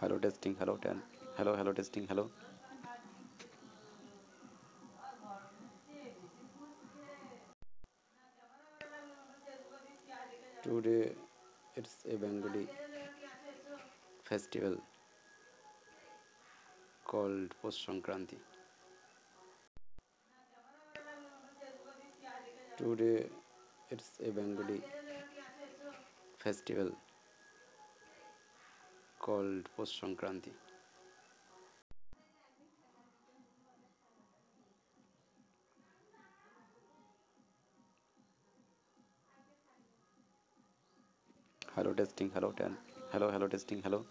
Hello testing hello ten hello hello testing hello today it's a Bengali festival called Poush Sankranti today it's a Bengali festival called Post Sankranti. Hello testing, hello ten, hello hello testing, hello.